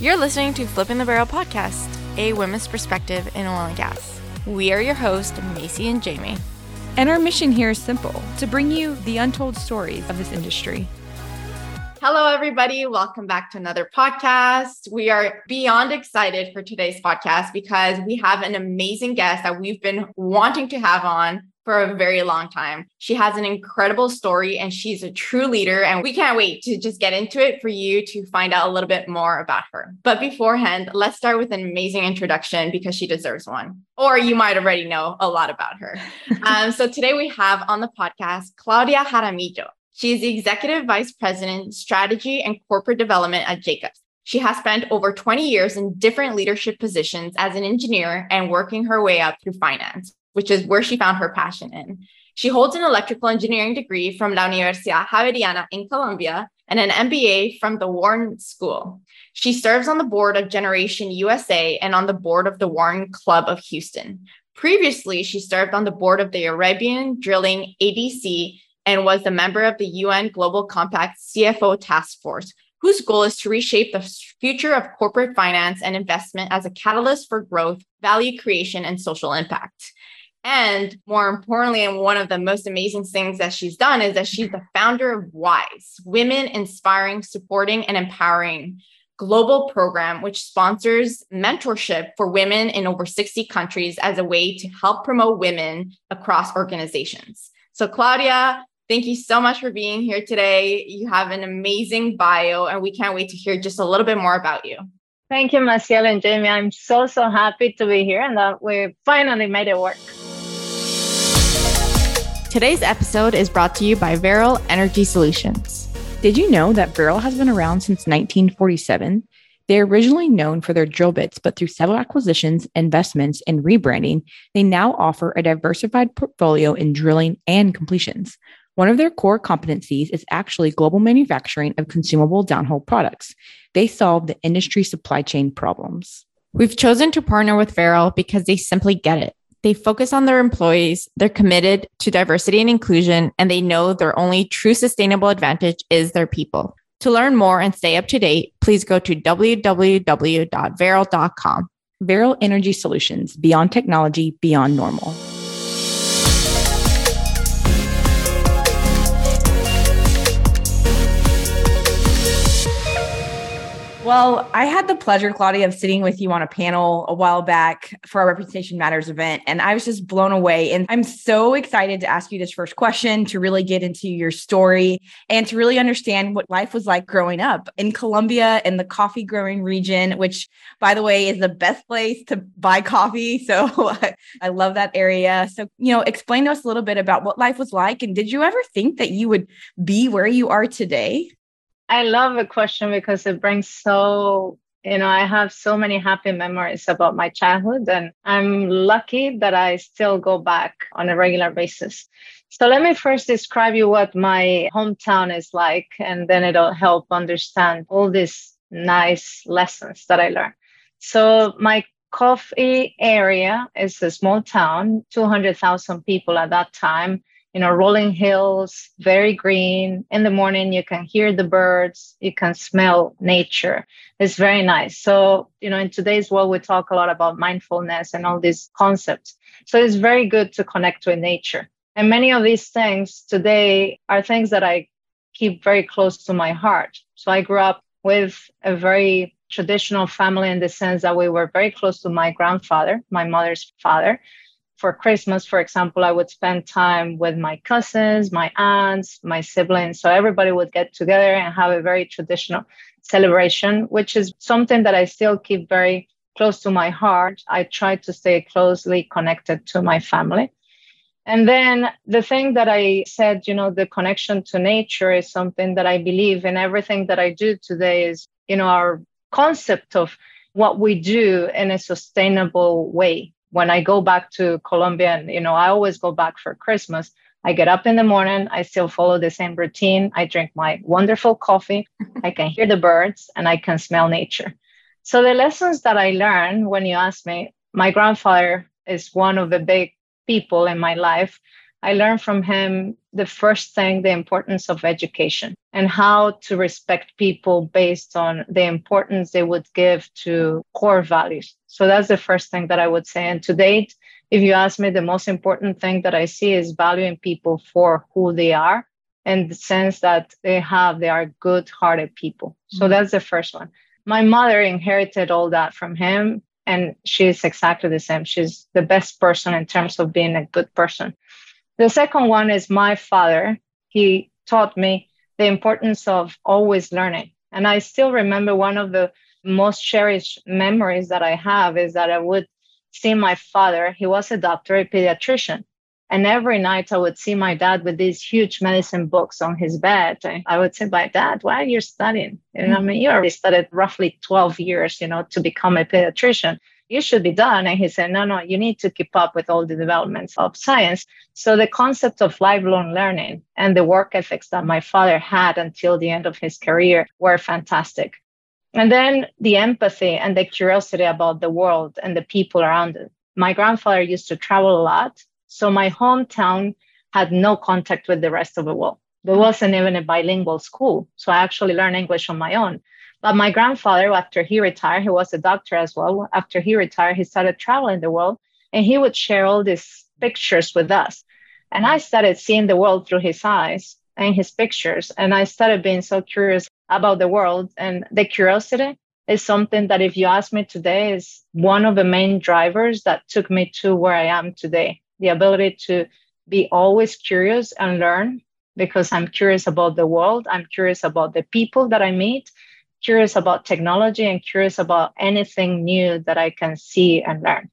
You're listening to Flipping the Barrel podcast, a women's perspective in oil and gas. We are your hosts, Macy and Jamie. And our mission here is simple to bring you the untold stories of this industry. Hello, everybody. Welcome back to another podcast. We are beyond excited for today's podcast because we have an amazing guest that we've been wanting to have on for a very long time. She has an incredible story and she's a true leader. And we can't wait to just get into it for you to find out a little bit more about her. But beforehand, let's start with an amazing introduction because she deserves one. Or you might already know a lot about her. um, so today we have on the podcast Claudia Jaramillo. She is the Executive Vice President, Strategy and Corporate Development at Jacobs. She has spent over 20 years in different leadership positions as an engineer and working her way up through finance which is where she found her passion in. She holds an electrical engineering degree from La Universidad Javeriana in Colombia and an MBA from the Wharton School. She serves on the board of Generation USA and on the board of the Wharton Club of Houston. Previously, she served on the board of the Arabian Drilling ADC and was a member of the UN Global Compact CFO Task Force, whose goal is to reshape the future of corporate finance and investment as a catalyst for growth, value creation, and social impact. And more importantly, and one of the most amazing things that she's done is that she's the founder of WISE, Women Inspiring, Supporting, and Empowering global program, which sponsors mentorship for women in over 60 countries as a way to help promote women across organizations. So, Claudia, thank you so much for being here today. You have an amazing bio, and we can't wait to hear just a little bit more about you. Thank you, Maciel and Jamie. I'm so, so happy to be here and that we finally made it work. Today's episode is brought to you by Varel Energy Solutions. Did you know that Varel has been around since 1947? They're originally known for their drill bits, but through several acquisitions, investments, and rebranding, they now offer a diversified portfolio in drilling and completions. One of their core competencies is actually global manufacturing of consumable downhole products. They solve the industry supply chain problems. We've chosen to partner with Varel because they simply get it. They focus on their employees, they're committed to diversity and inclusion, and they know their only true sustainable advantage is their people. To learn more and stay up to date, please go to www.varel.com. Varel Energy Solutions, beyond technology, beyond normal. Well, I had the pleasure, Claudia, of sitting with you on a panel a while back for our Reputation Matters event, and I was just blown away. And I'm so excited to ask you this first question to really get into your story and to really understand what life was like growing up in Colombia in the coffee growing region, which, by the way, is the best place to buy coffee. So I love that area. So, you know, explain to us a little bit about what life was like. And did you ever think that you would be where you are today? I love the question because it brings so, you know, I have so many happy memories about my childhood, and I'm lucky that I still go back on a regular basis. So let me first describe you what my hometown is like, and then it'll help understand all these nice lessons that I learned. So my coffee area is a small town, 200,000 people at that time you know, rolling hills, very green. In the morning, you can hear the birds, you can smell nature. It's very nice. So, you know, in today's world, we talk a lot about mindfulness and all these concepts. So it's very good to connect with nature. And many of these things today are things that I keep very close to my heart. So I grew up with a very traditional family in the sense that we were very close to my grandfather, my mother's father for Christmas, for example, I would spend time with my cousins, my aunts, my siblings. So everybody would get together and have a very traditional celebration, which is something that I still keep very close to my heart. I try to stay closely connected to my family. And then the thing that I said, you know, the connection to nature is something that I believe in everything that I do today is, you know, our concept of what we do in a sustainable way when I go back to Colombia, and you know, I always go back for Christmas. I get up in the morning, I still follow the same routine. I drink my wonderful coffee, I can hear the birds, and I can smell nature. So, the lessons that I learned when you ask me, my grandfather is one of the big people in my life. I learned from him the first thing, the importance of education and how to respect people based on the importance they would give to core values. So that's the first thing that I would say. And to date, if you ask me, the most important thing that I see is valuing people for who they are and the sense that they have, they are good hearted people. So mm-hmm. that's the first one. My mother inherited all that from him, and she's exactly the same. She's the best person in terms of being a good person. The second one is my father. He taught me the importance of always learning. And I still remember one of the most cherished memories that I have is that I would see my father. He was a doctor, a pediatrician. And every night I would see my dad with these huge medicine books on his bed. I would say, My dad, why are you studying? And I mean, you already studied roughly 12 years, you know, to become a pediatrician you should be done. And he said, no, no, you need to keep up with all the developments of science. So the concept of lifelong learning and the work ethics that my father had until the end of his career were fantastic. And then the empathy and the curiosity about the world and the people around it. My grandfather used to travel a lot. So my hometown had no contact with the rest of the world. There wasn't even a bilingual school. So I actually learned English on my own. But my grandfather, after he retired, he was a doctor as well. After he retired, he started traveling the world and he would share all these pictures with us. And I started seeing the world through his eyes and his pictures. And I started being so curious about the world. And the curiosity is something that, if you ask me today, is one of the main drivers that took me to where I am today. The ability to be always curious and learn because I'm curious about the world. I'm curious about the people that I meet curious about technology and curious about anything new that I can see and learn.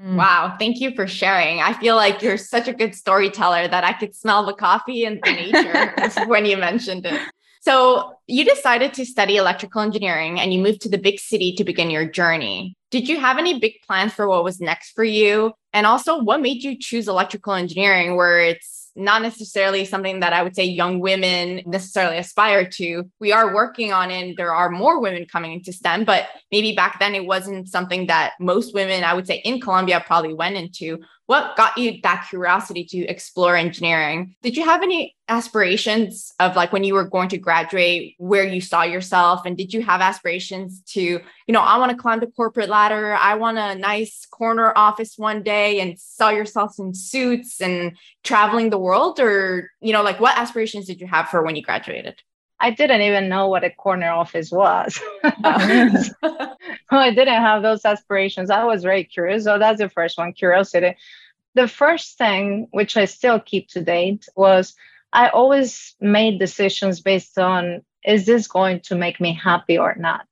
Mm. Wow. Thank you for sharing. I feel like you're such a good storyteller that I could smell the coffee and the nature when you mentioned it. So, you decided to study electrical engineering and you moved to the big city to begin your journey. Did you have any big plans for what was next for you? And also, what made you choose electrical engineering where it's not necessarily something that I would say young women necessarily aspire to. We are working on it. There are more women coming into STEM, but maybe back then it wasn't something that most women, I would say, in Colombia probably went into. What got you that curiosity to explore engineering? Did you have any aspirations of like when you were going to graduate, where you saw yourself? And did you have aspirations to, you know, I want to climb the corporate ladder. I want a nice corner office one day and saw yourself in suits and traveling the world? Or, you know, like what aspirations did you have for when you graduated? I didn't even know what a corner office was. I didn't have those aspirations. I was very curious. So that's the first one curiosity. The first thing, which I still keep to date, was I always made decisions based on is this going to make me happy or not?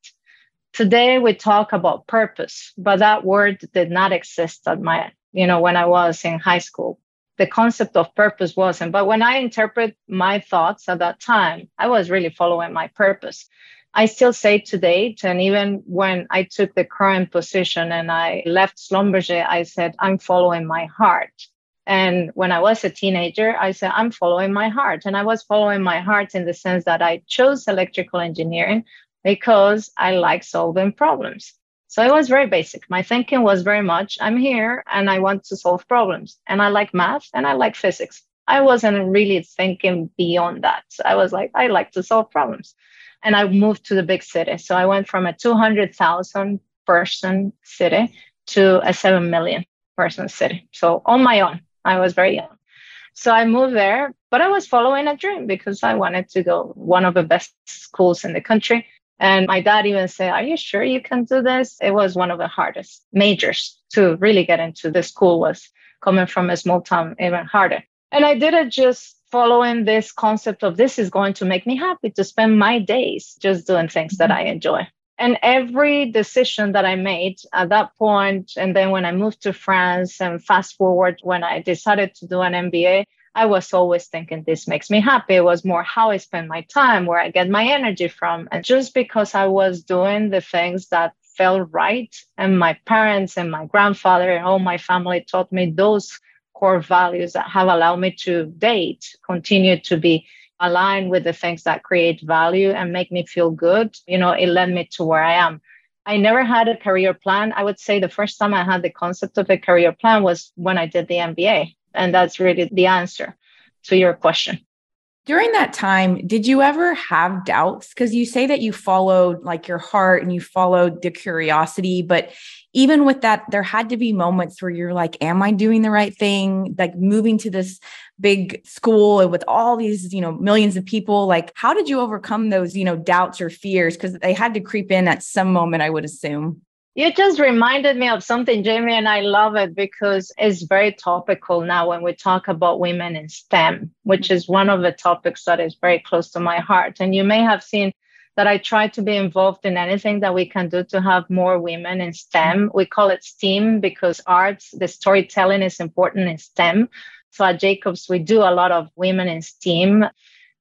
Today we talk about purpose, but that word did not exist at my, you know, when I was in high school the concept of purpose wasn't. But when I interpret my thoughts at that time, I was really following my purpose. I still say to date, and even when I took the current position and I left Schlumberger, I said, I'm following my heart. And when I was a teenager, I said, I'm following my heart. And I was following my heart in the sense that I chose electrical engineering because I like solving problems. So it was very basic. My thinking was very much I'm here and I want to solve problems. And I like math and I like physics. I wasn't really thinking beyond that. I was like, I like to solve problems. And I moved to the big city. So I went from a 200,000 person city to a 7 million person city. So on my own, I was very young. So I moved there, but I was following a dream because I wanted to go one of the best schools in the country. And my dad even said, Are you sure you can do this? It was one of the hardest majors to really get into. The school was coming from a small town, even harder. And I did it just following this concept of this is going to make me happy to spend my days just doing things that mm-hmm. I enjoy. And every decision that I made at that point, and then when I moved to France and fast forward when I decided to do an MBA, I was always thinking this makes me happy. It was more how I spend my time, where I get my energy from. And just because I was doing the things that felt right, and my parents and my grandfather and all my family taught me those core values that have allowed me to date, continue to be aligned with the things that create value and make me feel good, you know, it led me to where I am. I never had a career plan. I would say the first time I had the concept of a career plan was when I did the MBA And that's really the answer to your question. During that time, did you ever have doubts? Because you say that you followed like your heart and you followed the curiosity, but even with that, there had to be moments where you're like, Am I doing the right thing? Like moving to this big school with all these, you know, millions of people. Like, how did you overcome those, you know, doubts or fears? Because they had to creep in at some moment, I would assume. You just reminded me of something, Jamie, and I love it because it's very topical now when we talk about women in STEM, which is one of the topics that is very close to my heart. And you may have seen that I try to be involved in anything that we can do to have more women in STEM. We call it STEAM because arts, the storytelling is important in STEM. So at Jacobs, we do a lot of women in STEAM.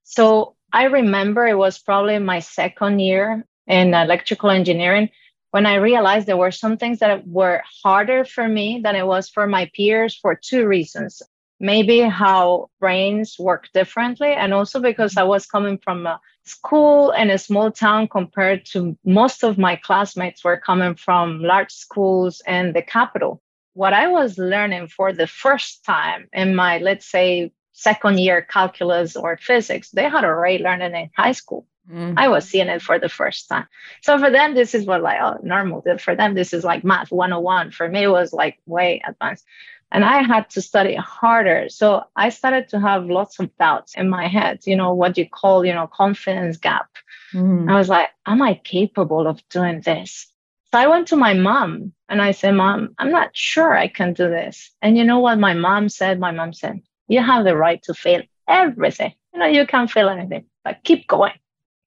So I remember it was probably my second year in electrical engineering when I realized there were some things that were harder for me than it was for my peers for two reasons. Maybe how brains work differently, and also because mm-hmm. I was coming from a school in a small town compared to most of my classmates were coming from large schools and the capital. What I was learning for the first time in my, let's say, second year calculus or physics, they had already learned it in high school. Mm-hmm. I was seeing it for the first time. So for them, this is what like oh normal. For them, this is like math 101. For me, it was like way advanced. And I had to study harder. So I started to have lots of doubts in my head, you know, what you call, you know, confidence gap. Mm-hmm. I was like, am I capable of doing this? So I went to my mom and I said, Mom, I'm not sure I can do this. And you know what my mom said? My mom said, You have the right to fail everything. You know, you can't fail anything, but keep going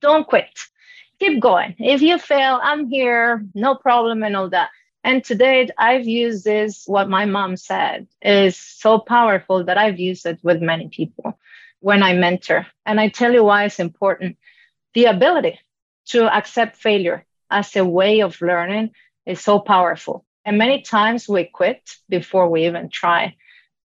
don't quit. Keep going. If you fail, I'm here, no problem, and all that. And today, I've used this, what my mom said is so powerful that I've used it with many people when I mentor. And I tell you why it's important. The ability to accept failure as a way of learning is so powerful. And many times we quit before we even try.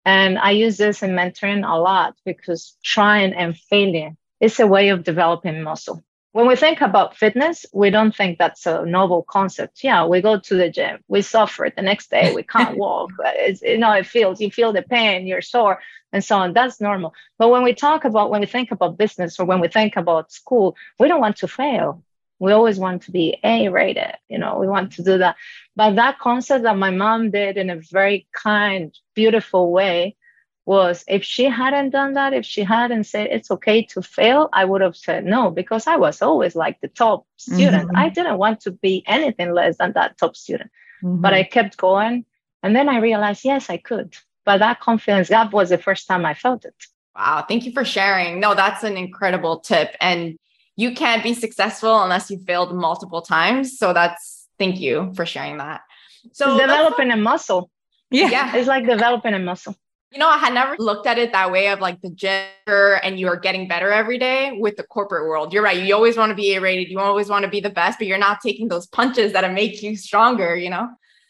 And I use this in mentoring a lot because trying and failing is a way of developing muscle. When we think about fitness, we don't think that's a novel concept. Yeah, we go to the gym, we suffer. The next day, we can't walk. It's, you know, it feels you feel the pain, you're sore, and so on. That's normal. But when we talk about when we think about business or when we think about school, we don't want to fail. We always want to be A rated. You know, we want to do that. But that concept that my mom did in a very kind, beautiful way was if she hadn't done that, if she hadn't said it's okay to fail, I would have said no because I was always like the top student. Mm-hmm. I didn't want to be anything less than that top student. Mm-hmm. But I kept going. And then I realized, yes, I could. But that confidence gap was the first time I felt it. Wow. Thank you for sharing. No, that's an incredible tip. And you can't be successful unless you failed multiple times. So that's thank you for sharing that. So developing a muscle. Yeah. yeah. It's like developing a muscle. You know, I had never looked at it that way of like the gender and you are getting better every day with the corporate world. You're right. You always want to be A rated. You always want to be the best, but you're not taking those punches that make you stronger, you know?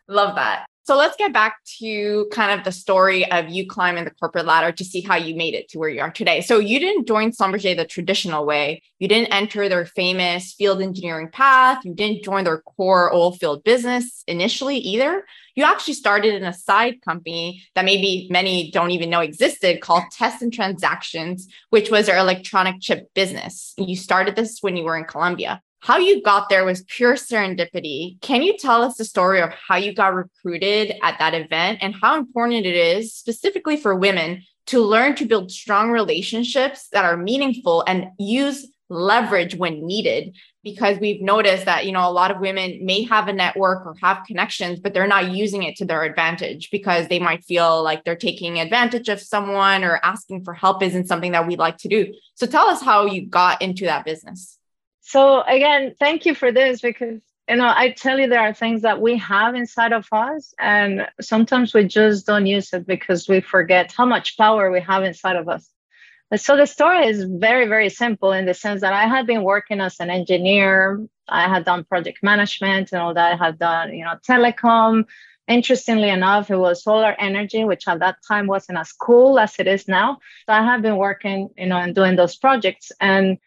Love that. So let's get back to kind of the story of you climbing the corporate ladder to see how you made it to where you are today. So you didn't join Schlumberger the traditional way. You didn't enter their famous field engineering path. You didn't join their core oil field business initially either. You actually started in a side company that maybe many don't even know existed called Test and Transactions, which was their electronic chip business. You started this when you were in Colombia how you got there was pure serendipity. Can you tell us the story of how you got recruited at that event and how important it is, specifically for women, to learn to build strong relationships that are meaningful and use leverage when needed? Because we've noticed that, you know, a lot of women may have a network or have connections, but they're not using it to their advantage because they might feel like they're taking advantage of someone or asking for help isn't something that we like to do. So tell us how you got into that business. So again, thank you for this because you know I tell you there are things that we have inside of us, and sometimes we just don't use it because we forget how much power we have inside of us. So the story is very, very simple in the sense that I had been working as an engineer. I had done project management and all that. I had done, you know, telecom. Interestingly enough, it was solar energy, which at that time wasn't as cool as it is now. So I have been working, you know, and doing those projects. And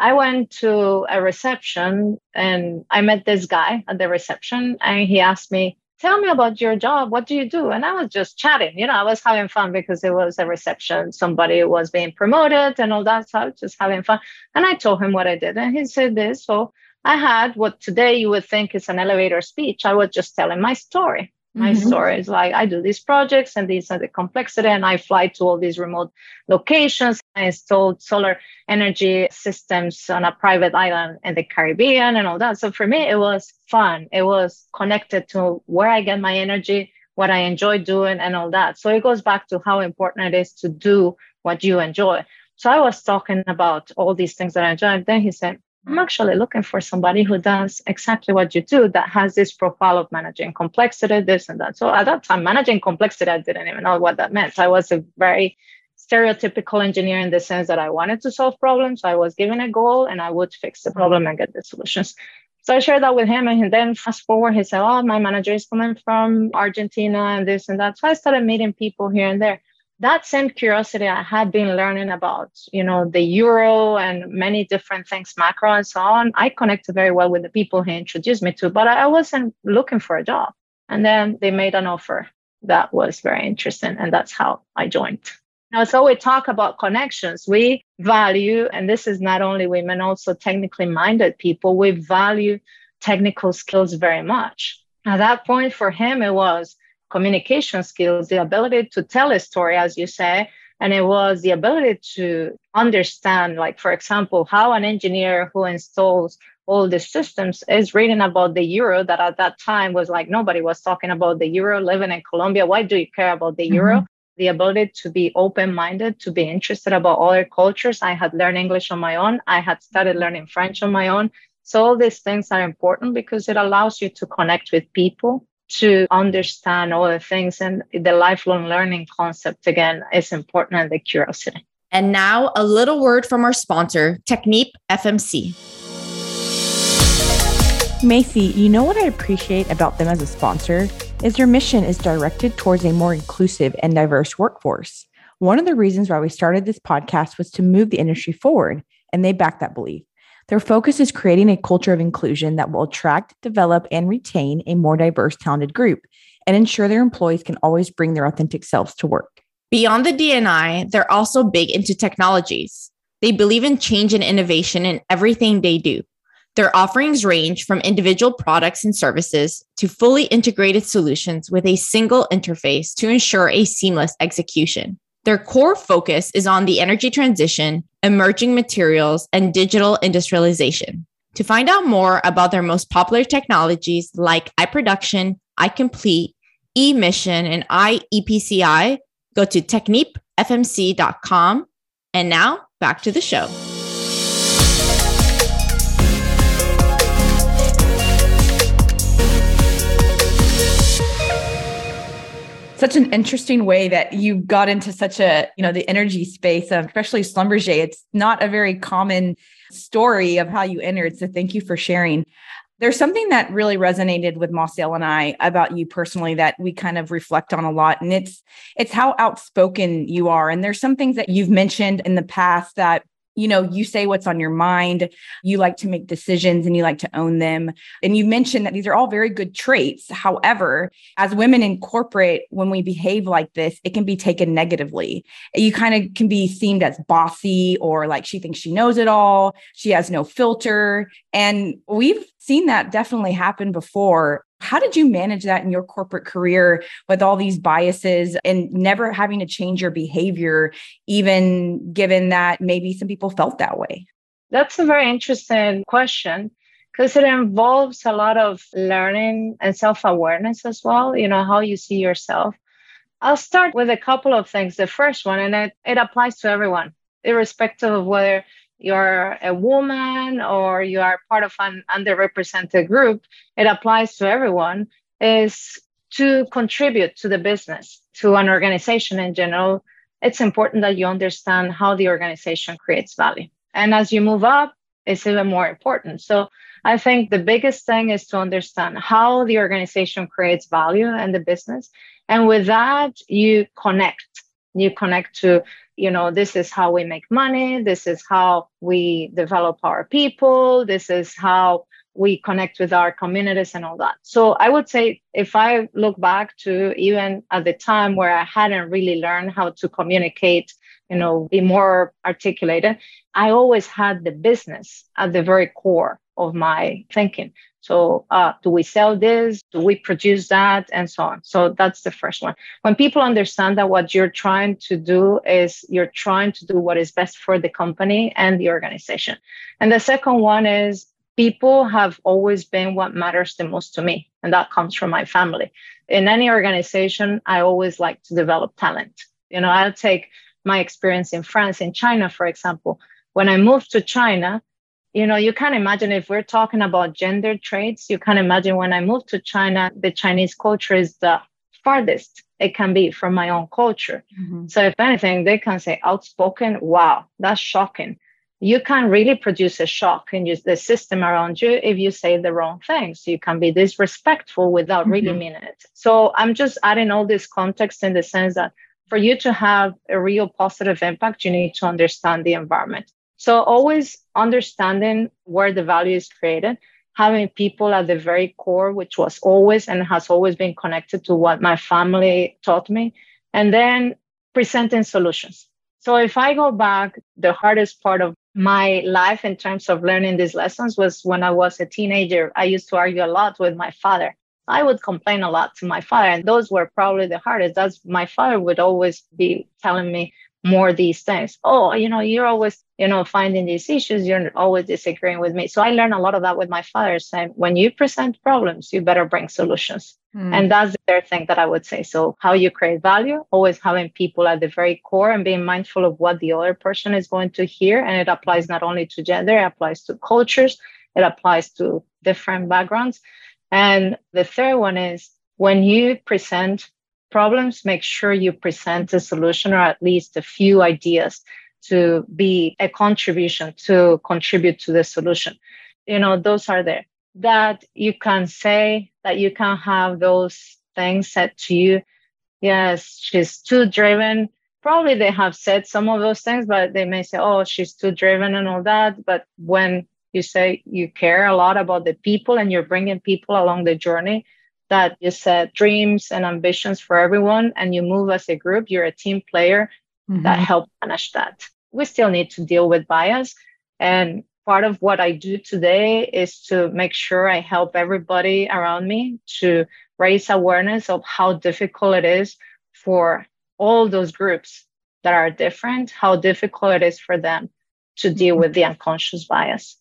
I went to a reception and I met this guy at the reception and he asked me, tell me about your job. What do you do? And I was just chatting. You know, I was having fun because it was a reception. Somebody was being promoted and all that. So I was just having fun. And I told him what I did. And he said this. So I had what today you would think is an elevator speech. I was just telling my story. My mm-hmm. story is like I do these projects and these are the complexity, and I fly to all these remote locations. I installed solar energy systems on a private island in the Caribbean and all that. So for me, it was fun. It was connected to where I get my energy, what I enjoy doing, and all that. So it goes back to how important it is to do what you enjoy. So I was talking about all these things that I enjoy. And then he said, I'm actually looking for somebody who does exactly what you do that has this profile of managing complexity, this and that. So at that time, managing complexity, I didn't even know what that meant. I was a very stereotypical engineer in the sense that I wanted to solve problems. I was given a goal and I would fix the problem and get the solutions. So I shared that with him. And then fast forward, he said, Oh, my manager is coming from Argentina and this and that. So I started meeting people here and there that same curiosity I had been learning about, you know, the euro and many different things, macro and so on. I connected very well with the people he introduced me to, but I wasn't looking for a job. And then they made an offer that was very interesting. And that's how I joined. Now, so we talk about connections. We value, and this is not only women, also technically minded people, we value technical skills very much. At that point for him, it was communication skills, the ability to tell a story, as you say, and it was the ability to understand, like, for example, how an engineer who installs all the systems is reading about the euro that at that time was like nobody was talking about the euro living in Colombia. Why do you care about the mm-hmm. euro? The ability to be open minded, to be interested about other cultures. I had learned English on my own. I had started learning French on my own. So all these things are important because it allows you to connect with people to understand all the things and the lifelong learning concept again is important and the curiosity. And now a little word from our sponsor, Technip FMC. Macy, you know what I appreciate about them as a sponsor is their mission is directed towards a more inclusive and diverse workforce. One of the reasons why we started this podcast was to move the industry forward, and they back that belief. Their focus is creating a culture of inclusion that will attract, develop, and retain a more diverse, talented group and ensure their employees can always bring their authentic selves to work. Beyond the DNI, they're also big into technologies. They believe in change and innovation in everything they do. Their offerings range from individual products and services to fully integrated solutions with a single interface to ensure a seamless execution. Their core focus is on the energy transition, emerging materials, and digital industrialization. To find out more about their most popular technologies like iProduction, iComplete, eMission, and iEPCI, go to technipfmc.com. And now back to the show. Such an interesting way that you got into such a you know the energy space of especially Schlumberger. It's not a very common story of how you entered so thank you for sharing. There's something that really resonated with Marcel and I about you personally that we kind of reflect on a lot and it's it's how outspoken you are. And there's some things that you've mentioned in the past that you know, you say what's on your mind, you like to make decisions and you like to own them. And you mentioned that these are all very good traits. However, as women in corporate, when we behave like this, it can be taken negatively. You kind of can be seen as bossy or like she thinks she knows it all, she has no filter. And we've seen that definitely happen before how did you manage that in your corporate career with all these biases and never having to change your behavior, even given that maybe some people felt that way? That's a very interesting question because it involves a lot of learning and self awareness as well, you know, how you see yourself. I'll start with a couple of things. The first one, and it, it applies to everyone, irrespective of whether you're a woman or you are part of an underrepresented group, it applies to everyone, is to contribute to the business, to an organization in general. It's important that you understand how the organization creates value. And as you move up, it's even more important. So I think the biggest thing is to understand how the organization creates value and the business. And with that, you connect. You connect to you know this is how we make money this is how we develop our people this is how we connect with our communities and all that. So I would say if I look back to even at the time where I hadn't really learned how to communicate, you know, be more articulated, I always had the business at the very core of my thinking. So, uh, do we sell this? Do we produce that? And so on. So, that's the first one. When people understand that what you're trying to do is you're trying to do what is best for the company and the organization. And the second one is people have always been what matters the most to me. And that comes from my family. In any organization, I always like to develop talent. You know, I'll take my experience in France, in China, for example. When I moved to China, you know, you can imagine if we're talking about gender traits, you can imagine when I moved to China, the Chinese culture is the farthest it can be from my own culture. Mm-hmm. So if anything, they can say outspoken, wow, that's shocking you can really produce a shock in the system around you if you say the wrong things. You can be disrespectful without mm-hmm. really meaning it. So I'm just adding all this context in the sense that for you to have a real positive impact, you need to understand the environment. So always understanding where the value is created, having people at the very core, which was always and has always been connected to what my family taught me, and then presenting solutions. So if I go back, the hardest part of my life in terms of learning these lessons was when I was a teenager. I used to argue a lot with my father. I would complain a lot to my father, and those were probably the hardest. That's my father would always be telling me more these things. Oh, you know, you're always, you know, finding these issues. You're always disagreeing with me. So I learned a lot of that with my father saying, when you present problems, you better bring solutions. Mm. And that's the third thing that I would say. So, how you create value, always having people at the very core and being mindful of what the other person is going to hear. And it applies not only to gender, it applies to cultures, it applies to different backgrounds. And the third one is when you present problems, make sure you present a solution or at least a few ideas to be a contribution to contribute to the solution. You know, those are there that you can say that you can have those things said to you. Yes, she's too driven. Probably they have said some of those things, but they may say, oh, she's too driven and all that. But when you say you care a lot about the people and you're bringing people along the journey, that you set dreams and ambitions for everyone and you move as a group, you're a team player mm-hmm. that help manage that. We still need to deal with bias. And part of what I do today is to make sure I help everybody around me to raise awareness of how difficult it is for all those groups that are different, how difficult it is for them to deal with the unconscious bias.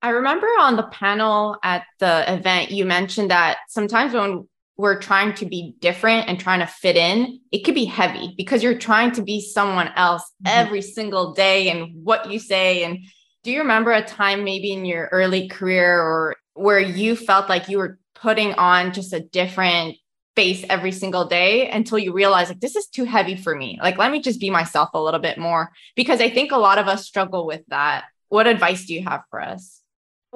I remember on the panel at the event, you mentioned that sometimes when we're trying to be different and trying to fit in, it could be heavy because you're trying to be someone else mm-hmm. every single day and what you say. And do you remember a time maybe in your early career or where you felt like you were putting on just a different face every single day until you realize like this is too heavy for me? Like let me just be myself a little bit more because i think a lot of us struggle with that. What advice do you have for us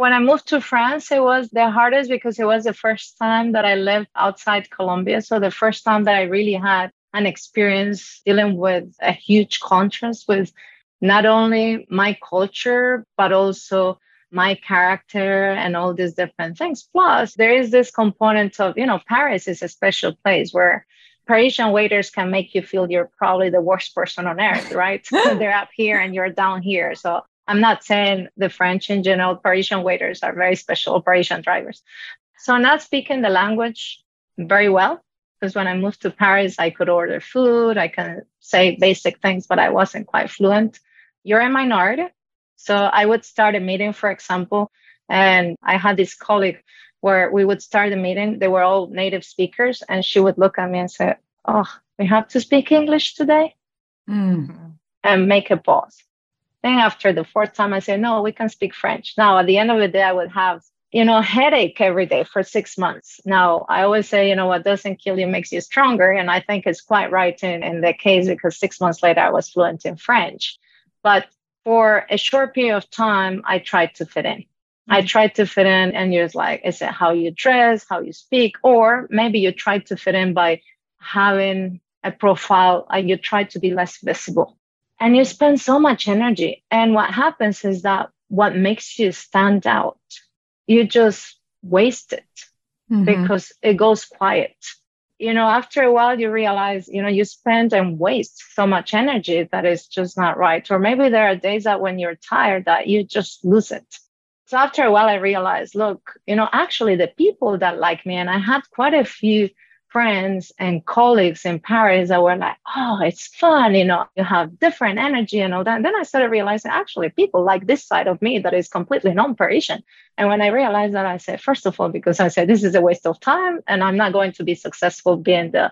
when i moved to france it was the hardest because it was the first time that i lived outside colombia so the first time that i really had an experience dealing with a huge contrast with not only my culture, but also my character and all these different things. Plus, there is this component of, you know, Paris is a special place where Parisian waiters can make you feel you're probably the worst person on earth, right? They're up here and you're down here. So I'm not saying the French in general, Parisian waiters are very special, Parisian drivers. So I'm not speaking the language very well, because when I moved to Paris, I could order food, I can say basic things, but I wasn't quite fluent you're a minority. So I would start a meeting, for example, and I had this colleague where we would start a meeting. They were all native speakers, and she would look at me and say, Oh, we have to speak English today? Mm-hmm. And make a pause. Then after the fourth time, I said, No, we can speak French. Now, at the end of the day, I would have you know, headache every day for six months. Now, I always say, you know, what doesn't kill you makes you stronger. And I think it's quite right in, in the case because six months later, I was fluent in French. But for a short period of time, I tried to fit in. Mm-hmm. I tried to fit in, and you're like, is it how you dress, how you speak? Or maybe you try to fit in by having a profile and you try to be less visible. And you spend so much energy. And what happens is that what makes you stand out you just waste it mm-hmm. because it goes quiet. You know, after a while, you realize, you know, you spend and waste so much energy that is just not right. Or maybe there are days that when you're tired that you just lose it. So after a while, I realized, look, you know, actually the people that like me, and I had quite a few friends and colleagues in Paris that were like, oh, it's fun, you know, you have different energy and all that. And then I started realizing actually people like this side of me that is completely non-Parisian. And when I realized that, I said, first of all, because I said this is a waste of time and I'm not going to be successful being the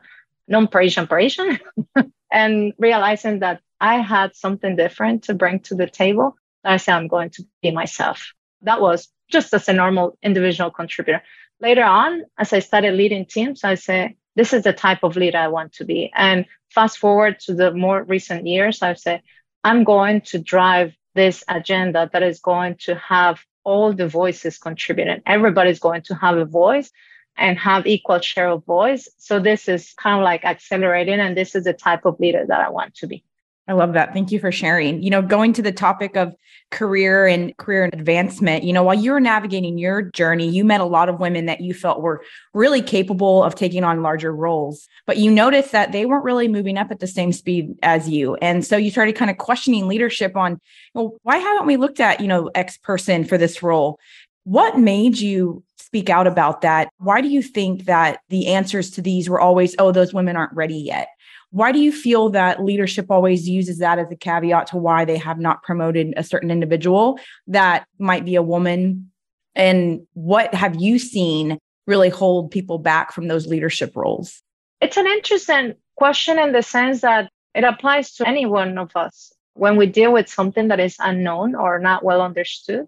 non-Parisian Parisian. and realizing that I had something different to bring to the table, I said I'm going to be myself. That was just as a normal individual contributor later on, as I started leading teams, I say, this is the type of leader I want to be. And fast forward to the more recent years, I've said, I'm going to drive this agenda that is going to have all the voices contributing. Everybody's going to have a voice and have equal share of voice. So this is kind of like accelerating, and this is the type of leader that I want to be. I love that. Thank you for sharing. You know, going to the topic of career and career advancement, you know, while you were navigating your journey, you met a lot of women that you felt were really capable of taking on larger roles, but you noticed that they weren't really moving up at the same speed as you. And so you started kind of questioning leadership on, well, why haven't we looked at, you know, X person for this role? What made you speak out about that? Why do you think that the answers to these were always, oh, those women aren't ready yet? Why do you feel that leadership always uses that as a caveat to why they have not promoted a certain individual that might be a woman? And what have you seen really hold people back from those leadership roles? It's an interesting question in the sense that it applies to any one of us when we deal with something that is unknown or not well understood.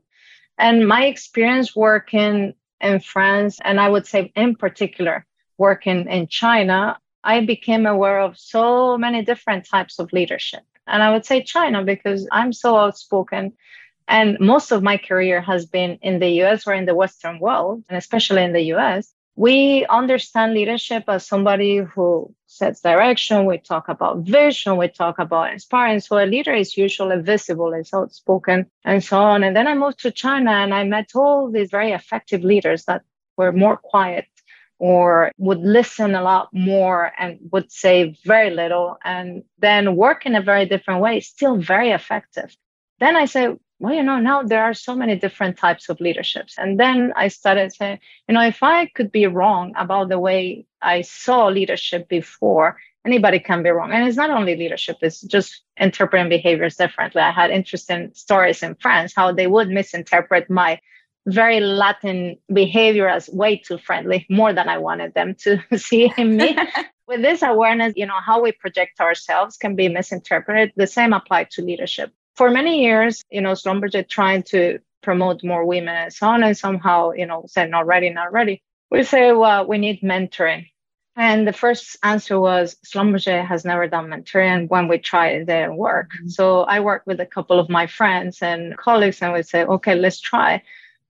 And my experience working in France, and I would say in particular, working in China, I became aware of so many different types of leadership. And I would say China because I'm so outspoken. And most of my career has been in the US or in the Western world, and especially in the US. We understand leadership as somebody who sets direction. We talk about vision. We talk about inspiring. So a leader is usually visible, is outspoken, and so on. And then I moved to China and I met all these very effective leaders that were more quiet or would listen a lot more and would say very little and then work in a very different way, still very effective. Then I say, well, you know, now there are so many different types of leaderships. And then I started saying, you know, if I could be wrong about the way I saw leadership before, anybody can be wrong. And it's not only leadership, it's just interpreting behaviors differently. I had interesting stories in France, how they would misinterpret my very Latin behavior as way too friendly, more than I wanted them to see in me. With this awareness, you know, how we project ourselves can be misinterpreted. The same applied to leadership. For many years, you know, Schlumberger trying to promote more women and so on, and somehow, you know, said not ready, not ready. We say, well, we need mentoring. And the first answer was Schlumberger has never done mentoring when we tried their work. Mm-hmm. So I worked with a couple of my friends and colleagues and we say, okay, let's try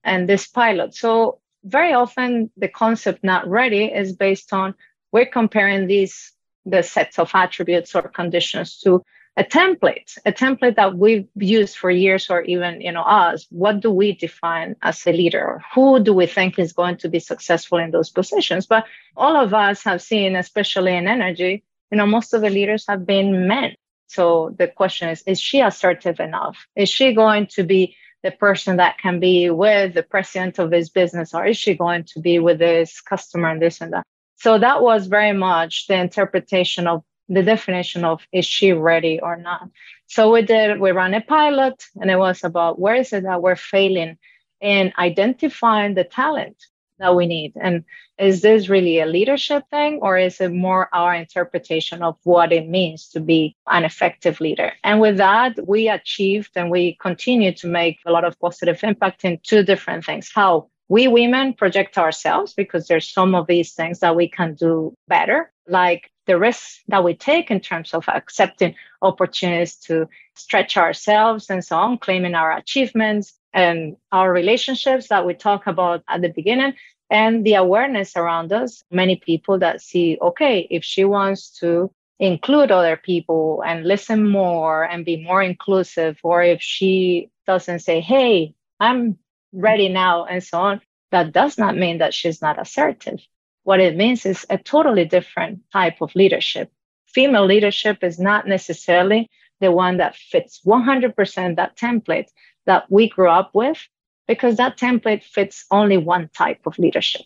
and this pilot. So very often the concept not ready is based on we're comparing these the sets of attributes or conditions to a template, a template that we've used for years or even you know us. What do we define as a leader? Or Who do we think is going to be successful in those positions? But all of us have seen, especially in energy, you know, most of the leaders have been men. So the question is, is she assertive enough? Is she going to be the person that can be with the president of his business or is she going to be with this customer and this and that? So that was very much the interpretation of the definition of is she ready or not? So we did we ran a pilot and it was about where is it that we're failing in identifying the talent that we need. And is this really a leadership thing or is it more our interpretation of what it means to be an effective leader? And with that we achieved and we continue to make a lot of positive impact in two different things. How we women project ourselves because there's some of these things that we can do better like the risks that we take in terms of accepting opportunities to stretch ourselves and so on claiming our achievements and our relationships that we talk about at the beginning and the awareness around us. Many people that see, okay, if she wants to include other people and listen more and be more inclusive, or if she doesn't say, hey, I'm ready now and so on. That does not mean that she's not assertive. What it means is a totally different type of leadership. Female leadership is not necessarily the one that fits 100% that template that we grew up with, because that template fits only one type of leadership.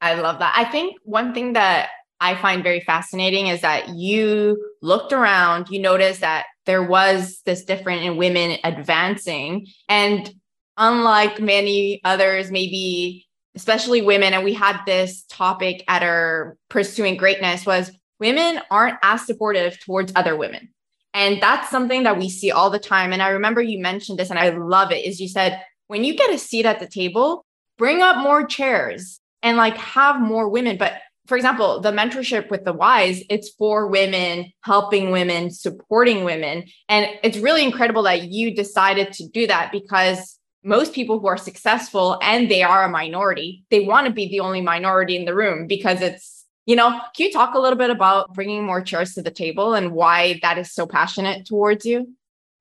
I love that. I think one thing that I find very fascinating is that you looked around, you noticed that there was this different in women advancing. And unlike many others, maybe especially women, and we had this topic at our pursuing greatness was women aren't as supportive towards other women. And that's something that we see all the time. And I remember you mentioned this, and I love it. Is you said, when you get a seat at the table, bring up more chairs and like have more women. But for example, the mentorship with the wise, it's for women, helping women, supporting women. And it's really incredible that you decided to do that because most people who are successful and they are a minority, they want to be the only minority in the room because it's, you know, can you talk a little bit about bringing more chairs to the table and why that is so passionate towards you?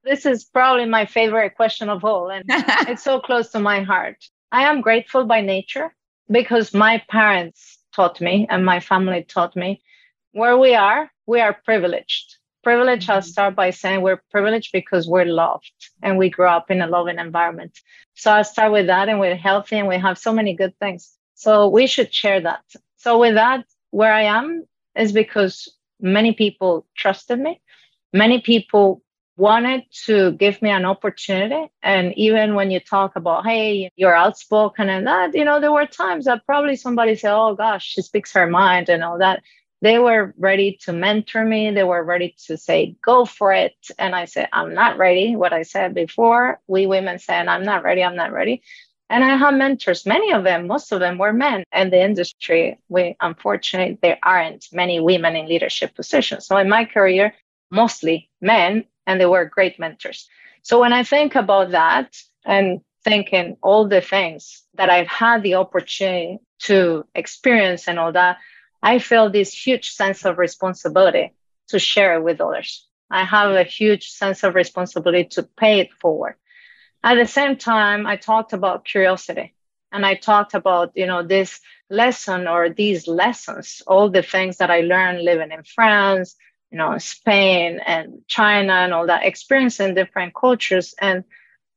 This is probably my favorite question of all, and it's so close to my heart. I am grateful by nature because my parents taught me and my family taught me where we are, we are privileged. Privilege, mm-hmm. I'll start by saying we're privileged because we're loved and we grew up in a loving environment. So I'll start with that and we're healthy and we have so many good things. So we should share that. So with that, where I am is because many people trusted me. Many people wanted to give me an opportunity. And even when you talk about, hey, you're outspoken and that, you know, there were times that probably somebody said, oh gosh, she speaks her mind and all that they were ready to mentor me. They were ready to say, go for it. And I said, I'm not ready. What I said before, we women said, I'm not ready. I'm not ready. And I have mentors. Many of them, most of them were men. And the industry, we unfortunately, there aren't many women in leadership positions. So in my career, mostly men, and they were great mentors. So when I think about that and thinking all the things that I've had the opportunity to experience and all that, I feel this huge sense of responsibility to share it with others. I have a huge sense of responsibility to pay it forward. At the same time, I talked about curiosity and I talked about, you know, this lesson or these lessons, all the things that I learned living in France, you know, Spain and China and all that, experience in different cultures and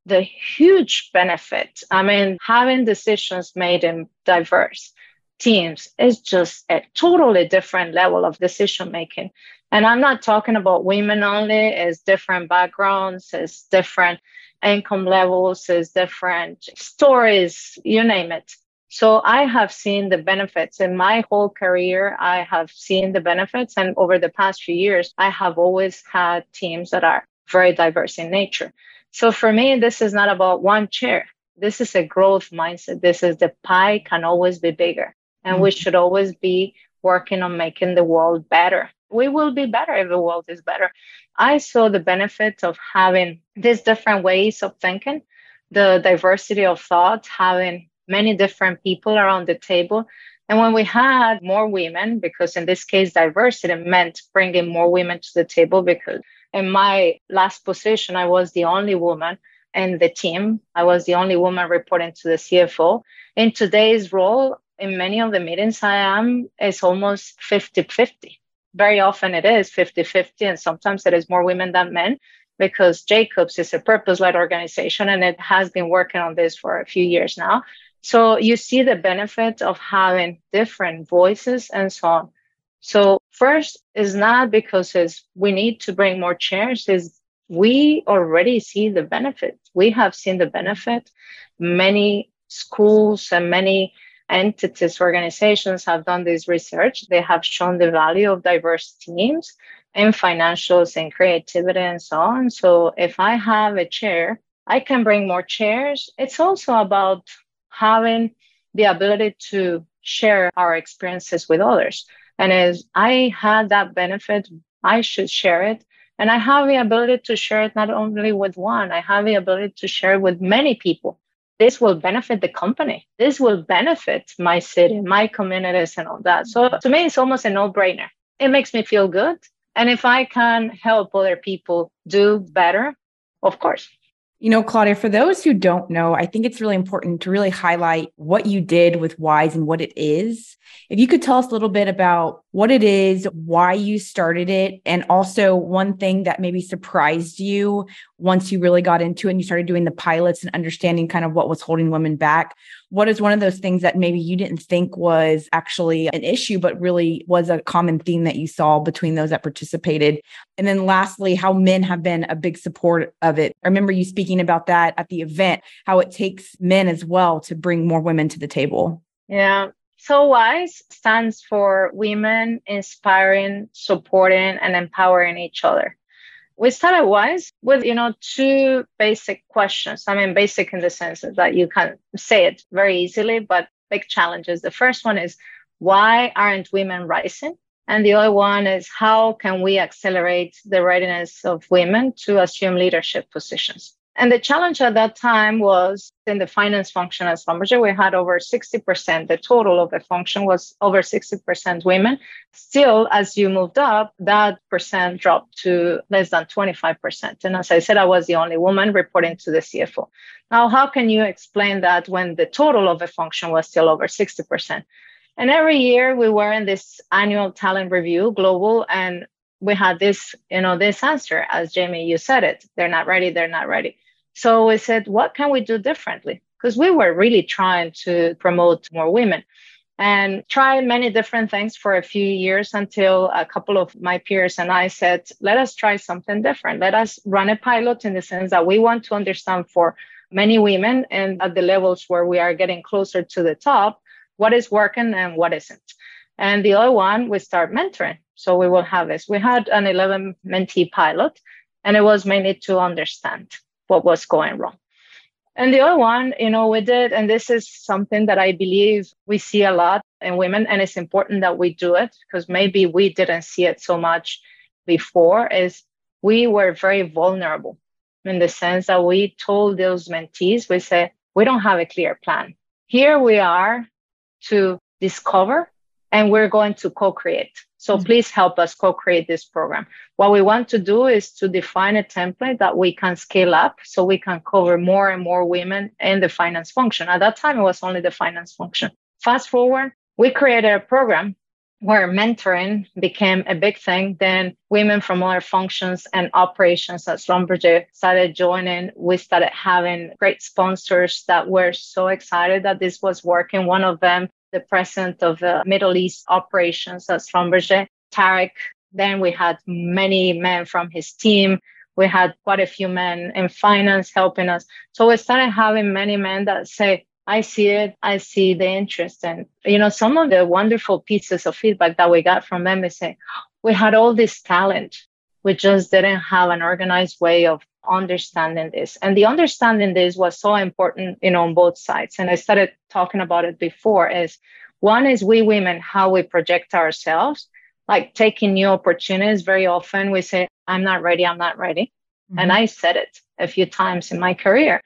the huge benefit. I mean, having decisions made in diverse teams is just a totally different level of decision making. And I'm not talking about women only, it's different backgrounds, it's different income levels, is different stories, you name it. So I have seen the benefits in my whole career. I have seen the benefits. And over the past few years, I have always had teams that are very diverse in nature. So for me, this is not about one chair. This is a growth mindset. This is the pie can always be bigger and we mm-hmm. should always be working on making the world better. We will be better if the world is better. I saw the benefits of having these different ways of thinking, the diversity of thought, having many different people around the table. And when we had more women, because in this case, diversity meant bringing more women to the table, because in my last position, I was the only woman in the team. I was the only woman reporting to the CFO. In today's role, in many of the meetings I am, it's almost 50 50. Very often it is 50 50, and sometimes it is more women than men because Jacobs is a purpose led organization and it has been working on this for a few years now. So you see the benefit of having different voices and so on. So first is not because it's, we need to bring more chairs, is we already see the benefit. We have seen the benefit. Many schools and many entities, organizations have done this research. They have shown the value of diverse teams and financials and creativity and so on. So if I have a chair, I can bring more chairs. It's also about having the ability to share our experiences with others. And as I had that benefit, I should share it. And I have the ability to share it not only with one, I have the ability to share it with many people this will benefit the company. This will benefit my city, my communities, and all that. So mm-hmm. to me, it's almost a no brainer. It makes me feel good. And if I can help other people do better, of course. You know, Claudia, for those who don't know, I think it's really important to really highlight what you did with WISE and what it is. If you could tell us a little bit about what it is, why you started it, and also one thing that maybe surprised you once you really got into it and you started doing the pilots and understanding kind of what was holding women back. What is one of those things that maybe you didn't think was actually an issue, but really was a common theme that you saw between those that participated? And then lastly, how men have been a big support of it. I remember you speaking about that at the event, how it takes men as well to bring more women to the table. Yeah. So WISE stands for Women Inspiring, Supporting, and Empowering Each Other. We started WISE with, you know, two basic questions. I mean, basic in the sense that you can say it very easily, but big challenges. The first one is why aren't women rising? And the other one is how can we accelerate the readiness of women to assume leadership positions? And the challenge at that time was in the finance function at Schlumberger, we had over 60%, the total of the function was over 60% women. Still, as you moved up, that percent dropped to less than 25%. And as I said, I was the only woman reporting to the CFO. Now, how can you explain that when the total of the function was still over 60%? And every year we were in this annual talent review global and we had this, you know, this answer, as Jamie, you said it, they're not ready, they're not ready. So we said, what can we do differently? Because we were really trying to promote more women and tried many different things for a few years until a couple of my peers and I said, let us try something different. Let us run a pilot in the sense that we want to understand for many women and at the levels where we are getting closer to the top, what is working and what isn't. And the other one, we start mentoring. So we will have this. We had an 11 mentee pilot, and it was mainly to understand what was going wrong. And the other one, you know, we did, and this is something that I believe we see a lot in women, and it's important that we do it because maybe we didn't see it so much before, is we were very vulnerable in the sense that we told those mentees, we said, we don't have a clear plan. Here we are to discover and we're going to co-create. So mm-hmm. please help us co-create this program. What we want to do is to define a template that we can scale up so we can cover more and more women in the finance function. At that time, it was only the finance function. Fast forward, we created a program where mentoring became a big thing. Then women from other functions and operations at Schlumberger started joining. We started having great sponsors that were so excited that this was working. One of them the president of the Middle East operations at Schlumberger, Tarek. Then we had many men from his team. We had quite a few men in finance helping us. So we started having many men that say, I see it. I see the interest. And, you know, some of the wonderful pieces of feedback that we got from them is saying, we had all this talent. We just didn't have an organized way of understanding this. And the understanding this was so important, you know, on both sides. And I started talking about it before is one is we women, how we project ourselves, like taking new opportunities. Very often we say, I'm not ready, I'm not ready. Mm-hmm. And I said it a few times in my career.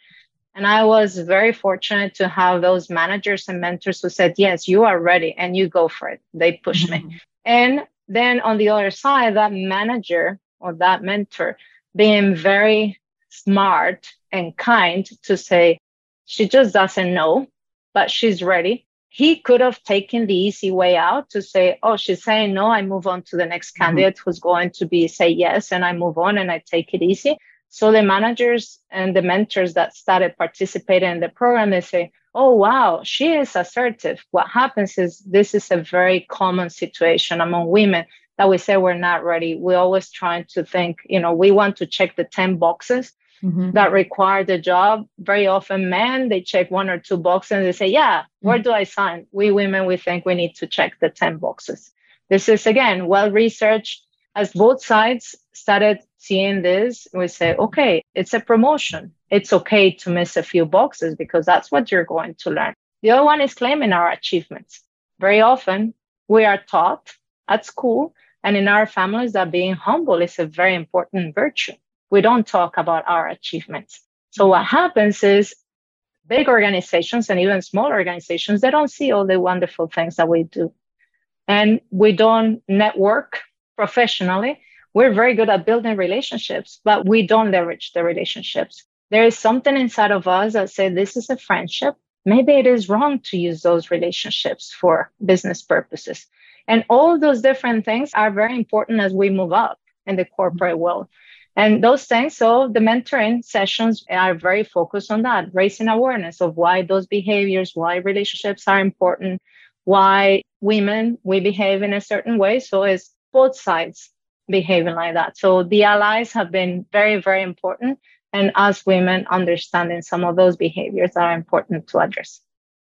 And I was very fortunate to have those managers and mentors who said, Yes, you are ready and you go for it. They pushed mm-hmm. me. And then on the other side, that manager or that mentor being very smart and kind to say, she just doesn't know, but she's ready. He could have taken the easy way out to say, oh, she's saying no, I move on to the next mm-hmm. candidate who's going to be say yes, and I move on and I take it easy. So the managers and the mentors that started participating in the program, they say, oh, wow, she is assertive. What happens is this is a very common situation among women that we say we're not ready. We're always trying to think, you know, we want to check the 10 boxes mm-hmm. that require the job. Very often men, they check one or two boxes and they say, yeah, where mm-hmm. do I sign? We women, we think we need to check the 10 boxes. This is again, well researched as both sides started seeing this, we say, okay, it's a promotion. It's okay to miss a few boxes because that's what you're going to learn. The other one is claiming our achievements. Very often we are taught at school and in our families that being humble is a very important virtue. We don't talk about our achievements. So what happens is big organizations and even small organizations, they don't see all the wonderful things that we do. And we don't network professionally. We're very good at building relationships, but we don't leverage the relationships. there is something inside of us that say this is a friendship. Maybe it is wrong to use those relationships for business purposes. And all those different things are very important as we move up in the corporate mm-hmm. world. And those things, so the mentoring sessions are very focused on that, raising awareness of why those behaviors, why relationships are important, why women, we behave in a certain way. So it's both sides behaving like that. So the allies have been very, very important. And us women understanding some of those behaviors are important to address.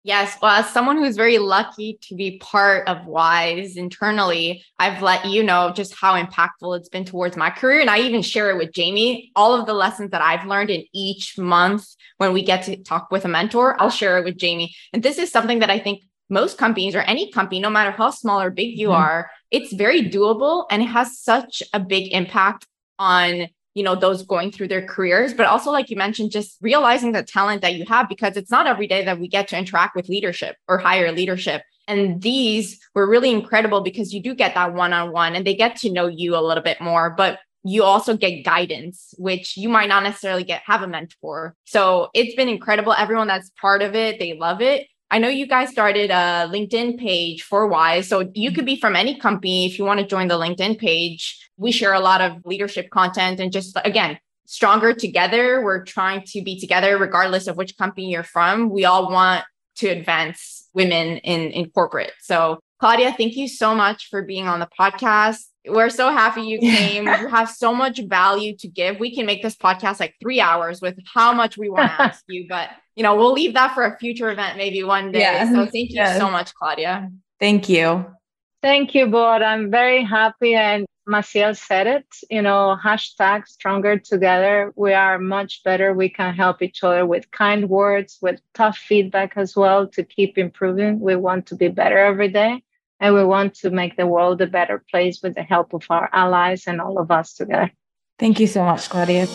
Yes. Well, as someone who's very lucky to be part of WISE internally, I've let you know just how impactful it's been towards my career. And I even share it with Jamie. All of the lessons that I've learned in each month when we get to talk with a mentor, I'll share it with Jamie. And this is something that I think most companies or any company, no matter how small or big you mm-hmm. are, it's very doable and it has such a big impact on you know those going through their careers but also like you mentioned just realizing the talent that you have because it's not every day that we get to interact with leadership or higher leadership. And these were really incredible because you do get that one-on-one and they get to know you a little bit more but you also get guidance which you might not necessarily get have a mentor. So it's been incredible. Everyone that's part of it they love it I know you guys started a LinkedIn page for WISE. So you could be from any company if you want to join the LinkedIn page. We share a lot of leadership content and just again, stronger together. We're trying to be together regardless of which company you're from. We all want to advance women in, in corporate. So Claudia, thank you so much for being on the podcast. We're so happy you came. you have so much value to give. We can make this podcast like three hours with how much we want to ask you, but you know, we'll leave that for a future event maybe one day. Yeah. So thank you yes. so much, Claudia. Thank you. Thank you, Board. I'm very happy. And Maciel said it, you know, hashtag stronger together. We are much better. We can help each other with kind words, with tough feedback as well to keep improving. We want to be better every day. And we want to make the world a better place with the help of our allies and all of us together. Thank you so much, Claudia.